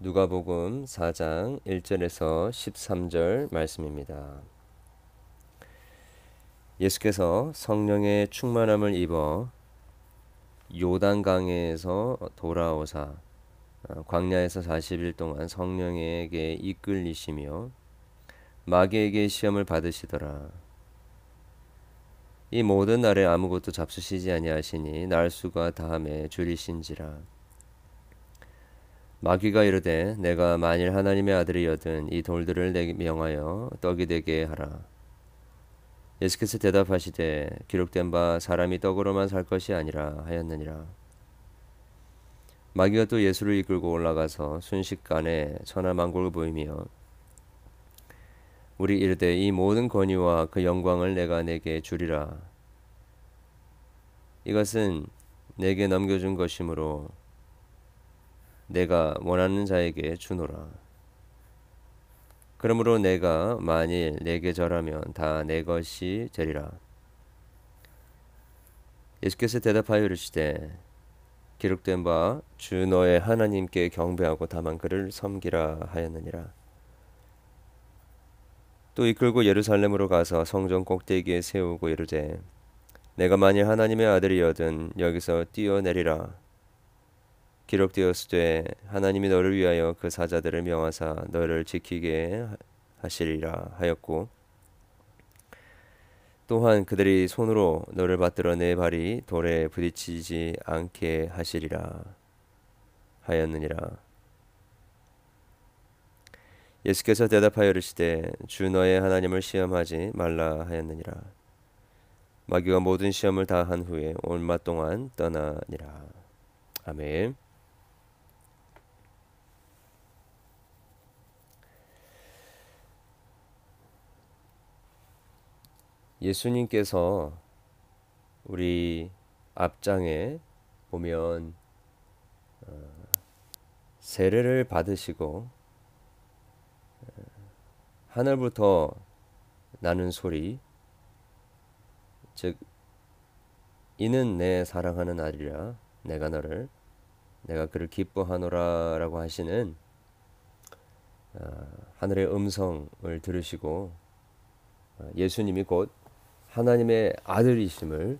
누가복음 4장 1절에서 13절 말씀입니다. 예수께서 성령의 충만함을 입어 요단강에서 돌아오사 어, 광야에서 40일 동안 성령에게 이끌리시며 마귀에게 시험을 받으시더라. 이 모든 날에 아무것도 잡수시지 아니하시니 날수가 다함에 줄이신지라. 마귀가 이르되 내가 만일 하나님의 아들이여든 이 돌들을 내게 명하여 떡이 되게 하라. 예수께서 대답하시되 기록된 바 사람이 떡으로만 살 것이 아니라 하였느니라. 마귀가 또 예수를 이끌고 올라가서 순식간에 천하만국을 보이며 우리 이르되 이 모든 권위와 그 영광을 내가 내게 주리라. 이것은 내게 넘겨준 것이므로 내가 원하는 자에게 주노라. 그러므로 내가 만일 내게 절하면 다 내 것이 되리라. 예수께서 대답하여 이르시되 기록된 바 주 너의 하나님께 경배하고 다만 그를 섬기라 하였느니라. 또 이끌고 예루살렘으로 가서 성전 꼭대기에 세우고 이르되 내가 만일 하나님의 아들이여든 여기서 뛰어내리라 기록되었으되 하나님이 너를 위하여 그 사자들을 명하사 너를 지키게 하시리라 하였고 또한 그들이 손으로 너를 받들어 내 발이 돌에 부딪히지 않게 하시리라 하였느니라. 예수께서 대답하여 이르시되 주 너의 하나님을 시험하지 말라 하였느니라. 마귀가 모든 시험을 다 한 후에 온 맛 동안 떠나니라. 아멘 예수님께서 우리 앞장에 보면 어, 세례를 받으시고 어, 하늘부터 나는 소리 즉 이는 내 사랑하는 아들이라 내가 너를 내가 그를 기뻐하노라라고 하시는 어, 하늘의 음성을 들으시고 예수님이 곧 하나님의 아들이심을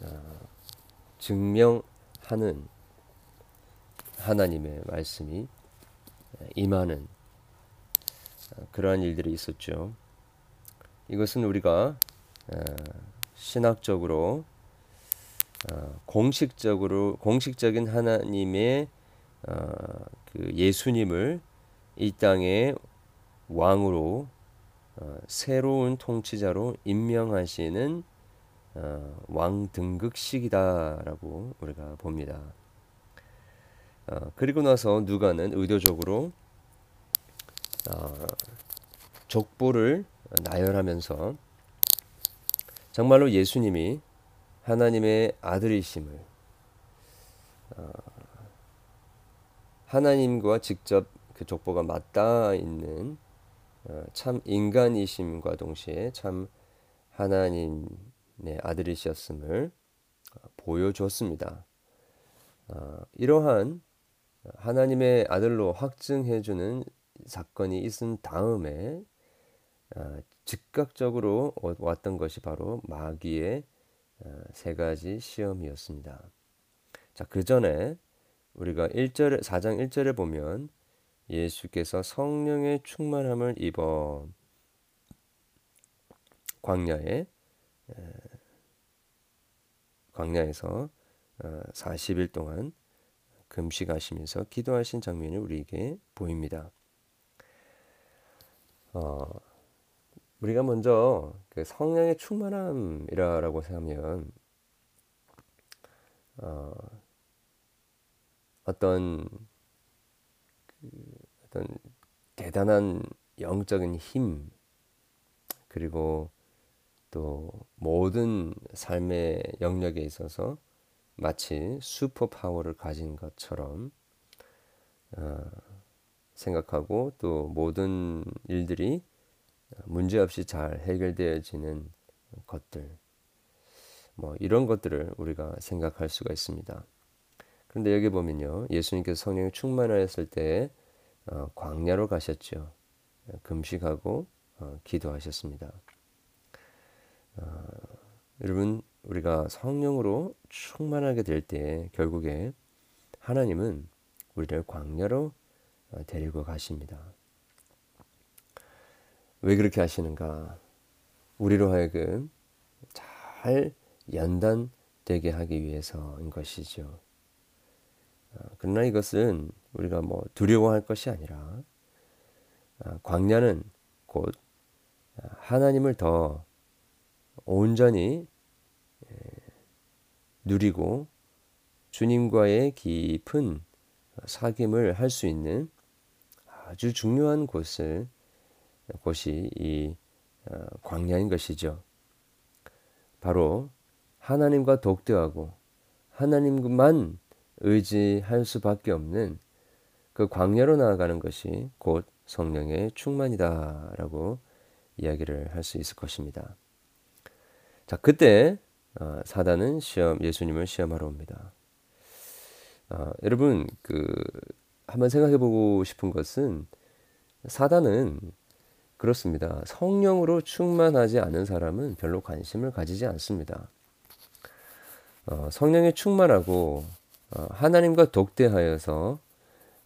어, 증명하는 하나님의 말씀이 임하는 어, 그러한 일들이 있었죠. 이것은 우리가 어, 신학적으로 공식적으로 공식적인 하나님의 그 예수님을 이 땅의 왕으로 어, 새로운 통치자로 임명하시는 어, 왕 등극식이다라고 우리가 봅니다. 어, 그리고 나서 누가는 의도적으로 족보를 나열하면서 정말로 예수님이 하나님의 아들이심을 하나님과 직접 그 족보가 맞닿아 있는 어, 참 인간이심과 동시에 참 하나님의 아들이셨음을 어, 보여줬습니다. 어, 이러한 하나님의 아들로 확증해주는 사건이 있은 다음에 즉각적으로 왔던 것이 바로 마귀의 세 가지 시험이었습니다. 자, 그 전에 우리가 1절 4장 1절에 보면 예수께서 성령의 충만함을 입어 광야에 광야에서 40일 어, 동안 금식하시면서 기도하신 장면이 우리에게 보입니다. 어, 우리가 먼저 그 성령의 충만함이라고 생각하면 어, 어떤 그 어떤 대단한 영적인 힘 그리고 또 모든 삶의 영역에 있어서 마치 슈퍼 파워를 가진 것처럼 어, 생각하고 또 모든 일들이 문제없이 잘 해결되어지는 것들 뭐 이런 것들을 우리가 생각할 수가 있습니다. 그런데 여기 보면요. 예수님께서 성령이 충만하였을 때 어, 광야로 가셨죠. 금식하고 어, 기도하셨습니다. 어, 여러분 우리가 성령으로 충만하게 될 때 결국에 하나님은 우리를 광야로 어, 데리고 가십니다. 왜 그렇게 하시는가? 우리로 하여금 잘 연단되게 하기 위해서인 것이죠. 어, 그러나 이것은 우리가 뭐 두려워할 것이 아니라 어, 광야는 곧 하나님을 더 온전히 누리고 주님과의 깊은 사귐을 할 수 있는 아주 중요한 곳을 곳이 이 어, 광야인 것이죠. 바로 하나님과 독대하고 하나님만 의지할 수밖에 없는 그 광야로 나아가는 것이 곧 성령의 충만이다 라고 이야기를 할 수 있을 것입니다. 자, 그때 어, 사단은 시험 예수님을 시험하러 옵니다. 어, 여러분 그 한번 생각해 보고 싶은 것은 사단은 그렇습니다. 성령으로 충만하지 않은 사람은 별로 관심을 가지지 않습니다. 어, 성령에 충만하고 어, 하나님과 독대하여서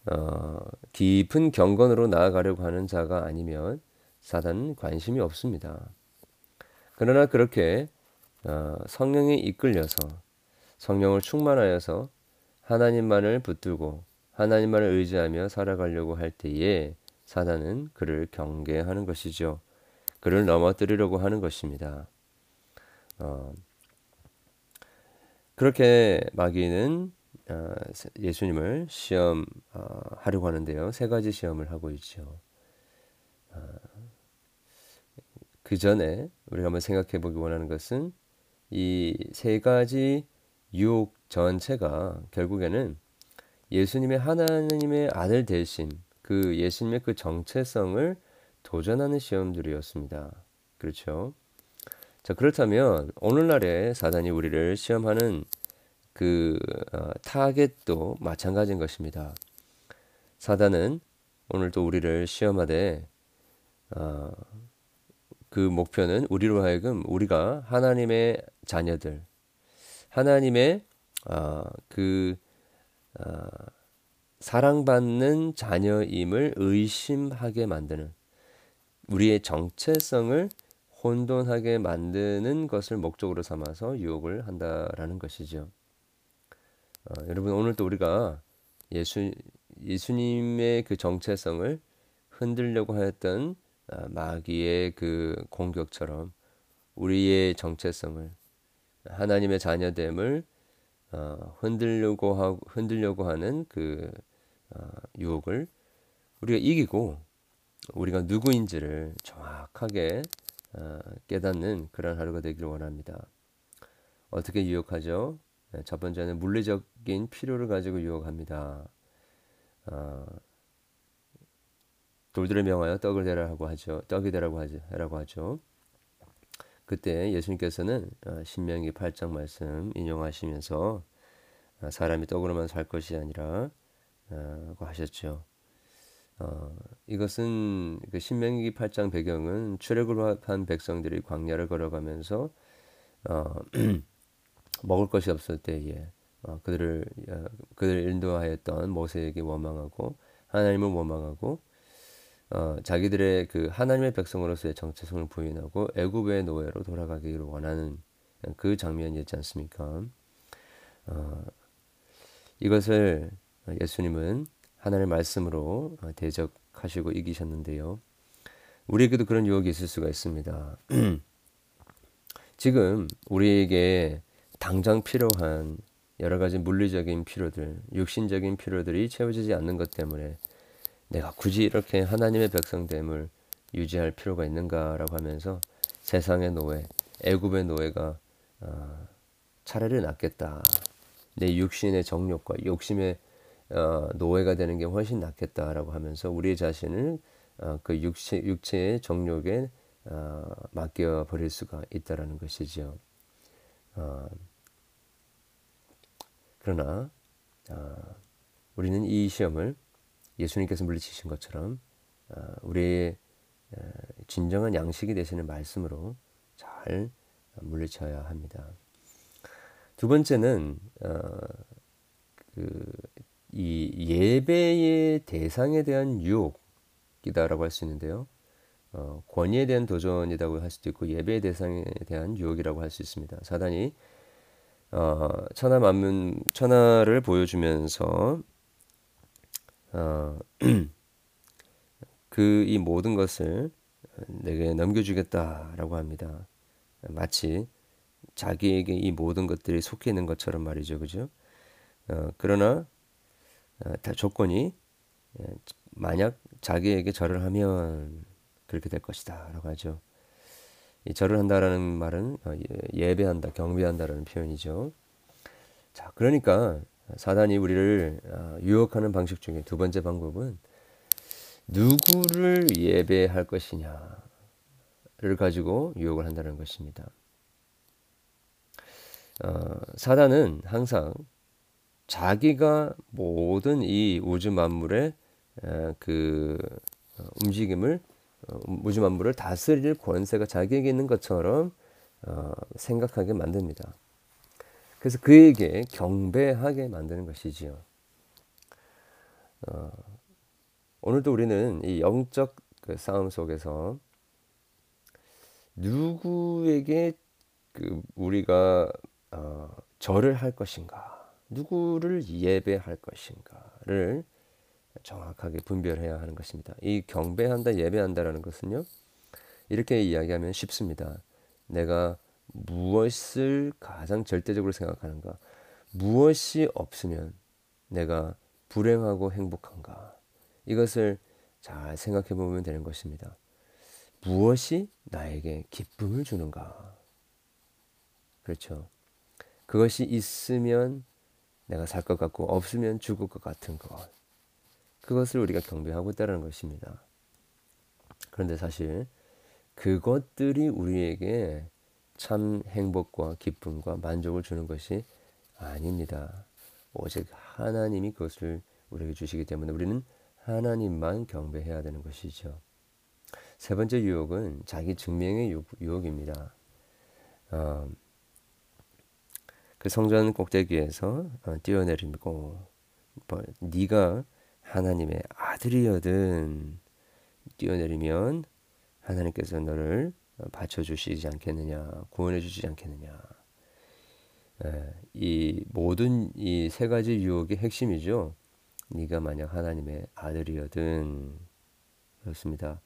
어, 깊은 경건으로 나아가려고 하는 자가 아니면 사단은 관심이 없습니다. 그러나 그렇게 어, 성령에 이끌려서 성령을 충만하여서 하나님만을 붙들고 하나님만을 의지하며 살아가려고 할 때에 사단은 그를 경계하는 것이죠. 그를 넘어뜨리려고 하는 것입니다. 어, 그렇게 마귀는 어, 예수님을 시험하려고 어, 하는데요. 세 가지 시험을 하고 있죠. 어, 그 전에 우리가 한번 생각해 보기 원하는 것은 이 세 가지 유혹 전체가 결국에는 예수님의 하나님의 아들 대신 그 예수님의 그 정체성을 도전하는 시험들이었습니다. 그렇죠? 자, 그렇다면 오늘날에 사단이 우리를 시험하는 그 어, 타겟도 마찬가지인 것입니다. 사단은 오늘도 우리를 시험하되 어, 그 목표는 우리로 하여금 우리가 하나님의 자녀들, 하나님의 어, 그 어, 사랑받는 자녀임을 의심하게 만드는 우리의 정체성을 혼돈하게 만드는 것을 목적으로 삼아서 유혹을 한다라는 것이죠. 어, 여러분 오늘 또 우리가 예수 예수님의 그 정체성을 흔들려고 하였던 어, 마귀의 그 공격처럼 우리의 정체성을 하나님의 자녀됨을 어, 흔들려고 하고 흔들려고 하는 그 어, 유혹을 우리가 이기고 우리가 누구인지를 정확하게 어, 깨닫는 그런 하루가 되기를 원합니다. 어떻게 유혹하죠? 네, 첫 번째는 물리적인 필요를 가지고 유혹합니다. 어, 돌들을 명하여 떡을 대라고 하죠. 떡이 되라고 하죠. 라고 하죠. 그때 예수님께서는 어, 신명기 8장 말씀 인용하시면서 어, 사람이 떡으로만 살 것이 아니라 어, 하셨죠. 어, 이것은 그 신명기 8장 배경은 출애굽을 한 백성들이 광야를 걸어가면서 어, 먹을 것이 없을 때에 어, 그들을 어, 그들을 인도하였던 모세에게 원망하고 하나님을 원망하고 어, 자기들의 그 하나님의 백성으로서의 정체성을 부인하고 애굽의 노예로 돌아가기를 원하는 그 장면이었지 않습니까? 어, 이것을 예수님은 하나님의 말씀으로 대적하시고 이기셨는데요. 우리에게도 그런 유혹이 있을 수가 있습니다. 지금 우리에게 당장 필요한 여러 가지 물리적인 필요들, 육신적인 필요들이 채워지지 않는 것 때문에 내가 굳이 이렇게 하나님의 백성됨을 유지할 필요가 있는가라고 하면서 세상의 노예, 애굽의 노예가 어, 차라리 낫겠다. 내 육신의 정욕과 욕심의 어, 노예가 되는 게 훨씬 낫겠다라고 하면서 우리 자신을 어, 그 육체, 육체의 정욕에 어, 맡겨 버릴 수가 있다라는 것이죠. 어, 그러나 어, 우리는 이 시험을 예수님께서 물리치신 것처럼 우리의 진정한 양식이 되시는 말씀으로 잘 물리쳐야 합니다. 두 번째는 그이 예배의 대상에 대한 유혹이다라고 할 수 있는데요. 어, 권위에 대한 도전이라고 할 수도 있고 예배의 대상에 대한 유혹이라고 할 수 있습니다. 사단이 어, 천하 만문 천하를 보여주면서 어, 그 이 모든 것을 내게 넘겨주겠다라고 합니다. 마치 자기에게 이 모든 것들이 속해 있는 것처럼 말이죠, 그죠? 어, 그러나 어, 다 조건이 예, 만약 자기에게 절을 하면 그렇게 될 것이다라고 하죠. 이 절을 한다라는 말은 어, 예, 예배한다, 경배한다라는 표현이죠. 자, 그러니까 사단이 우리를 어, 유혹하는 방식 중에 두 번째 방법은 누구를 예배할 것이냐를 가지고 유혹을 한다는 것입니다. 어, 사단은 항상 자기가 모든 이 우주 만물의 에, 그 어, 움직임을 어, 우주 만물을 다스릴 권세가 자기에게 있는 것처럼 어, 생각하게 만듭니다. 그래서 그에게 경배하게 만드는 것이지요. 어, 오늘도 우리는 이 영적 그 싸움 속에서 누구에게 그 우리가 어, 절을 할 것인가, 누구를 예배할 것인가를 정확하게 분별해야 하는 것입니다. 이 경배한다, 예배한다라는 것은요, 이렇게 이야기하면 쉽습니다. 내가 무엇을 가장 절대적으로 생각하는가? 무엇이 없으면 내가 불행하고 행복한가? 이것을 잘 생각해 보면 되는 것입니다. 무엇이 나에게 기쁨을 주는가? 그렇죠. 그것이 있으면 내가 살 것 같고 없으면 죽을 것 같은 것. 그것을 우리가 경배하고 있다는 것입니다. 그런데 사실 그것들이 우리에게 참 행복과 기쁨과 만족을 주는 것이 아닙니다. 오직 하나님이 그것을 우리에게 주시기 때문에 우리는 하나님만 경배해야 되는 것이죠. 세 번째 유혹은 자기 증명의 유혹, 입니다 어, 그 성전 꼭대기에서 어, 뛰어내리고 뭐, 네가 하나님의 아들이여든 뛰어내리면 하나님께서 너를 받쳐주시지 않겠느냐, 구원해 주시지 않겠느냐. 예, 이 모든 이 세 가지 유혹의 핵심이죠. 네가 만약 하나님의 아들이여든 그렇습니다.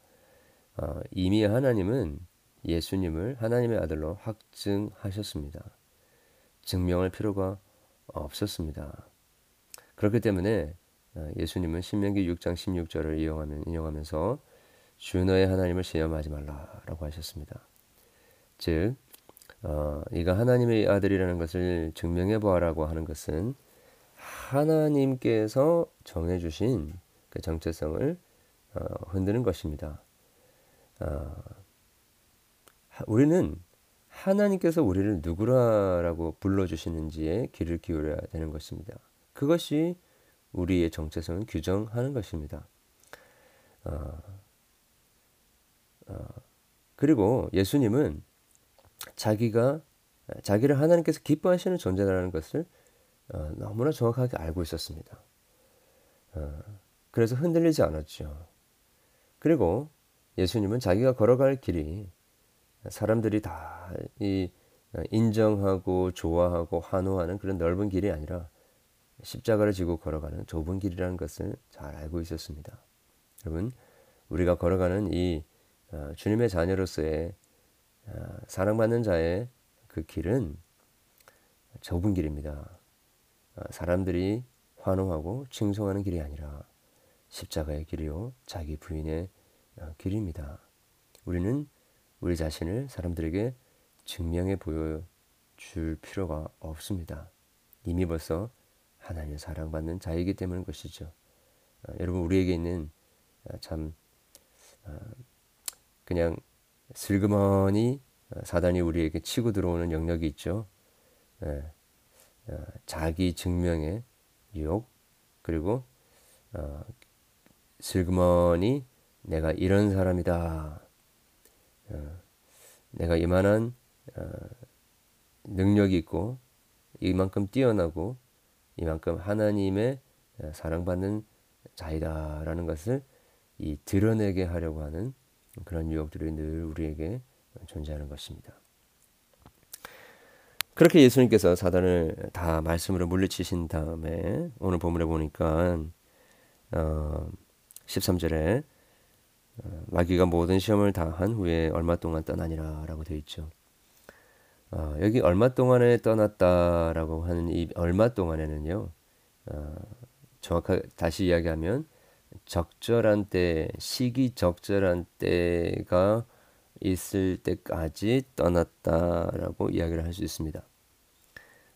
어, 이미 하나님은 예수님을 하나님의 아들로 확증하셨습니다. 증명할 필요가 없었습니다. 그렇기 때문에 어, 예수님은 신명기 6장 16절을 이용하면 인용하면서 주 너의 하나님을 시험하지 말라라고 하셨습니다. 즉, 어, 이가 하나님의 아들이라는 것을 증명해 보아라고 하는 것은 하나님께서 정해주신 그 정체성을 어, 흔드는 것입니다. 어, 우리는 하나님께서 우리를 누구라라고 불러주시는지에 귀를 기울여야 되는 것입니다. 그것이 우리의 정체성을 규정하는 것입니다. 어, 어, 그리고 예수님은 자기가 자기를 하나님께서 기뻐하시는 존재라는 것을 어, 너무나 정확하게 알고 있었습니다. 어, 그래서 흔들리지 않았죠. 그리고 예수님은 자기가 걸어갈 길이 사람들이 다이 어, 인정하고 좋아하고 환호하는 그런 넓은 길이 아니라 십자가를 지고 걸어가는 좁은 길이라는 것을 잘 알고 있었습니다. 여러분, 우리가 걸어가는 이 어, 주님의 자녀로서의 어, 사랑받는 자의 그 길은 좁은 길입니다. 어, 사람들이 환호하고 칭송하는 길이 아니라 십자가의 길이요 자기 부인의 길입니다. 우리는 우리 자신을 사람들에게 증명해 보여줄 필요가 없습니다. 이미 벌써 하나님의 사랑받는 자이기 때문인 것이죠. 여러분 우리에게 있는 참 그냥 슬그머니 어, 사단이 우리에게 치고 들어오는 영역이 있죠. 예, 어, 자기 증명의 유혹 그리고 어, 슬그머니 내가 이런 사람이다. 어, 내가 이만한 어, 능력이 있고 이만큼 뛰어나고 이만큼 하나님의 어, 사랑받는 자이다라는 것을 이 드러내게 하려고 하는 그런 유혹들이 늘 우리에게 존재하는 것입니다. 그렇게 예수님께서 사단을 다 말씀으로 물리치신 다음에 오늘 본문에 보니까 어, 13절에 어, 마귀가 모든 시험을 다 한 후에 얼마 동안 떠나니라라고 되어 있죠. 어, 여기 얼마 동안에 떠났다라고 하는 이 얼마 동안에는요. 어, 정확하게 다시 이야기하면 적절한 때 시기 적절한 때가 있을 때까지 떠났다라고 이야기를 할 수 있습니다.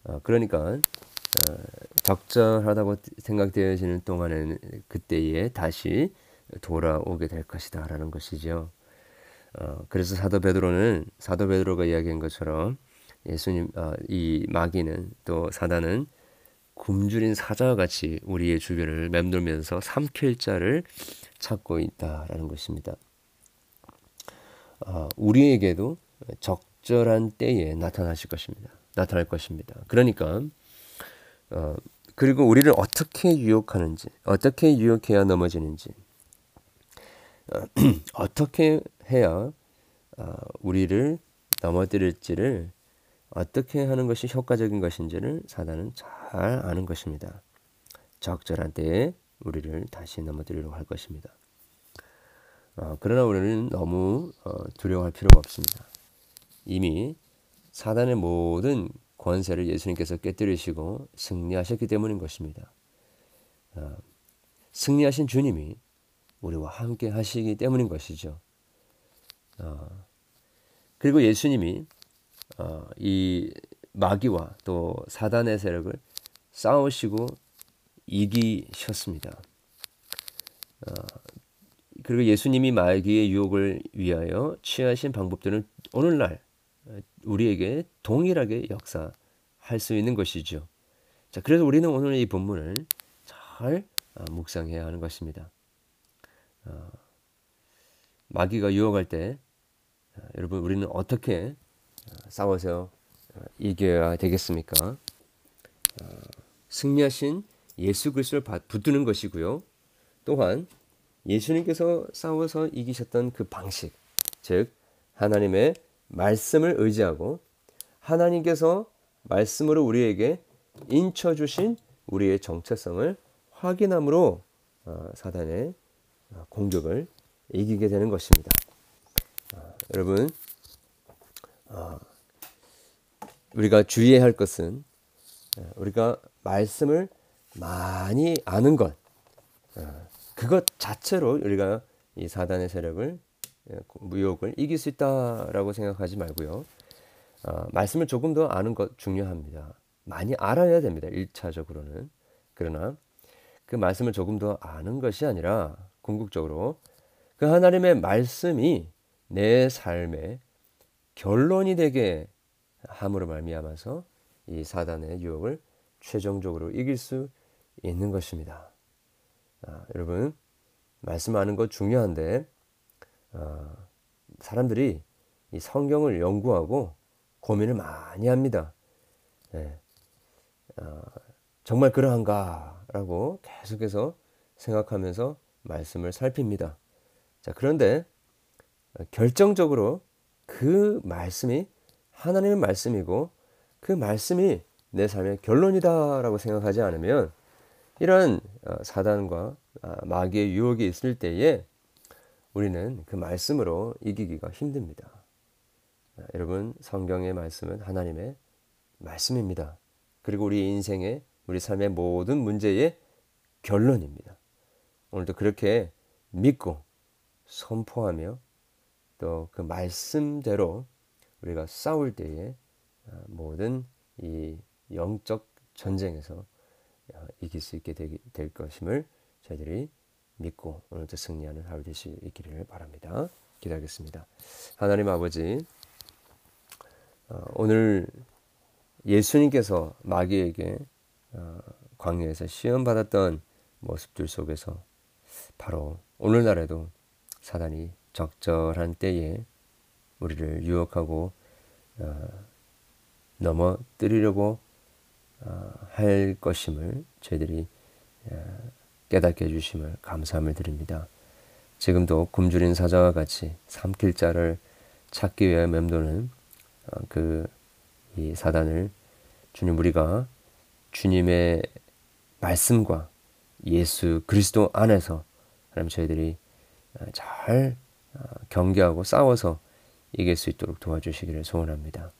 어, 그러니까 어, 적절하다고 생각되어지는 동안에는 그때에 다시 돌아오게 될 것이다라는 것이죠. 어, 그래서 사도 베드로는 사도 베드로가 이야기한 것처럼 예수님 어, 이 마귀는 또 사단은 굶주린 사자와 같이 우리의 주변을 맴돌면서 삼킬 자를 찾고 있다라는 것입니다. 어, 우리에게도 적절한 때에 나타나실 것입니다. 나타날 것입니다. 그러니까 어, 그리고 우리를 어떻게 유혹하는지, 어떻게 유혹해야 넘어지는지, 어, 떻게 해야 어, 우리를 넘어뜨릴지를 어떻게 하는 것이 효과적인 것인지를 사단은 잘 아는 것입니다. 적절한 때에 우리를 다시 넘어뜨리려고 할 것입니다. 어, 그러나 우리는 너무 어, 두려워할 필요가 없습니다. 이미 사단의 모든 권세를 예수님께서 깨뜨리시고 승리하셨기 때문인 것입니다. 어, 승리하신 주님이 우리와 함께 하시기 때문인 것이죠. 어, 그리고 예수님이 어, 이 마귀와 또 사단의 세력을 싸우시고 이기셨습니다. 어, 그리고 예수님이 마귀의 유혹을 위하여 취하신 방법들은 오늘날 우리에게 동일하게 역사할 수 있는 것이죠. 자, 그래서 우리는 오늘 이 본문을 잘 어, 묵상해야 하는 것입니다. 어, 마귀가 유혹할 때 어, 여러분 우리는 어떻게 싸워서 이겨야 되겠습니까? 승리하신 예수 그리스도를 붙드는 것이고요. 또한 예수님께서 싸워서 이기셨던 그 방식, 즉 하나님의 말씀을 의지하고 하나님께서 말씀으로 우리에게 인쳐 주신 우리의 정체성을 확인함으로 어, 사단의 어, 공격을 이기게 되는 것입니다. 어, 여러분, 우리가 주의해야 할 것은 우리가 말씀을 많이 아는 것, 그것 자체로 우리가 이 사단의 세력을 무욕을 예, 이길 수 있다라고 생각하지 말고요. 어, 말씀을 조금 더 아는 것 중요합니다. 많이 알아야 됩니다. 1차적으로는. 그러나 그 말씀을 조금 더 아는 것이 아니라 궁극적으로 그 하나님의 말씀이 내 삶의 결론이 되게 함으로 말미암아서 이 사단의 유혹을 최종적으로 이길 수 있는 것입니다. 아, 여러분 말씀하는 것 중요한데 어, 사람들이 이 성경을 연구하고 고민을 많이 합니다. 네. 어, 정말 그러한가라고 계속해서 생각하면서 말씀을 살핍니다. 자 그런데 결정적으로 그 말씀이 하나님의 말씀이고 그 말씀이 내 삶의 결론이다라고 생각하지 않으면 이런 어, 사단과 아, 마귀의 유혹이 있을 때에 우리는 그 말씀으로 이기기가 힘듭니다. 아, 여러분, 성경의 말씀은 하나님의 말씀입니다. 그리고 우리 인생의, 우리 삶의 모든 문제의 결론입니다. 오늘도 그렇게 믿고 선포하며 또 그 말씀대로 우리가 싸울 때에 아, 모든 이 영적 전쟁에서 이길 수 있게 될 것임을 저희들이 믿고 오늘도 승리하는 하루 되시 있기를 바랍니다. 기도하겠습니다. 하나님 아버지, 어, 오늘 예수님께서 마귀에게 어, 광야에서 시험 받았던 모습들 속에서 바로 오늘날에도 사단이 적절한 때에 우리를 유혹하고 어, 넘어뜨리려고 어, 할 것임을 저희들이 어, 깨닫게 해주심을 감사함을 드립니다. 지금도 굶주린 사자와 같이 삼킬 자를 찾기 위해 맴도는 어, 그이 사단을 주님 우리가 주님의 말씀과 예수 그리스도 안에서 하나님 저희들이 어, 잘 어, 경계하고 싸워서 이길 수 있도록 도와주시기를 소원합니다.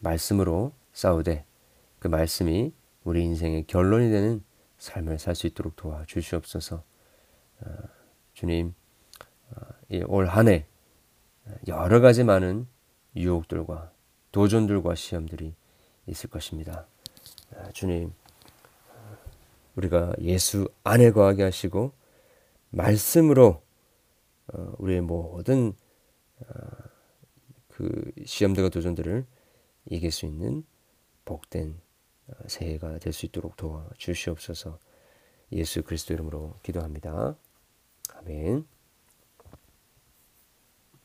말씀으로 싸우되 그 말씀이 우리 인생의 결론이 되는 삶을 살 수 있도록 도와주시옵소서. 어, 주님 올 한 해 여러 가지 많은 유혹들과 도전들과 시험들이 있을 것입니다. 주님 우리가 예수 안에 거하게 하시고 말씀으로 어, 우리의 모든 어, 그 시험들과 도전들을 이길 수 있는 복된 어, 새해가 될 수 있도록 도와 주시옵소서. 예수 그리스도 이름으로 기도합니다. 아멘.